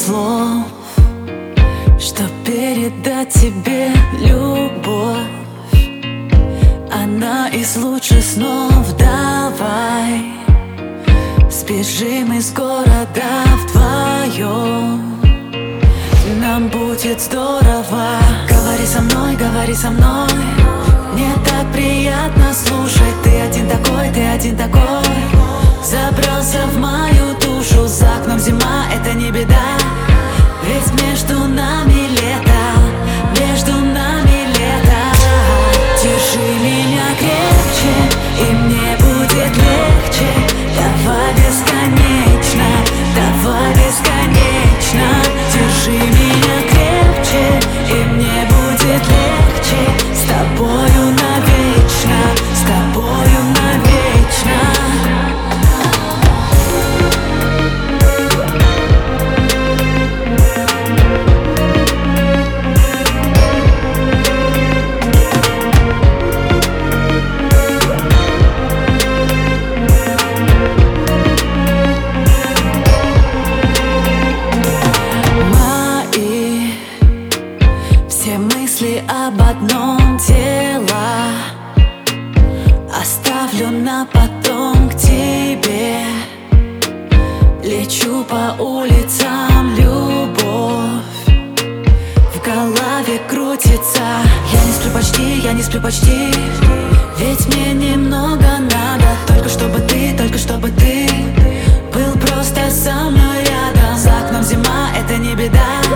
слов, что передать тебе любовь. Она из лучших снов. Давай Сбежим из города вдвоем. Нам будет здорово. Говори со мной, говори со мной. Мне так приятно слушать. Ты один такой, ты один такой. Забрался в мою душу. За окном зима, это не беда. Все мысли об одном тело Оставлю на потом к тебе. Лечу по улицам любовь В голове крутится. Я не сплю почти, я не сплю почти. Ведь мне немного надо. Только чтобы ты, только чтобы ты Был просто со мной рядом. За окном зима, это не беда.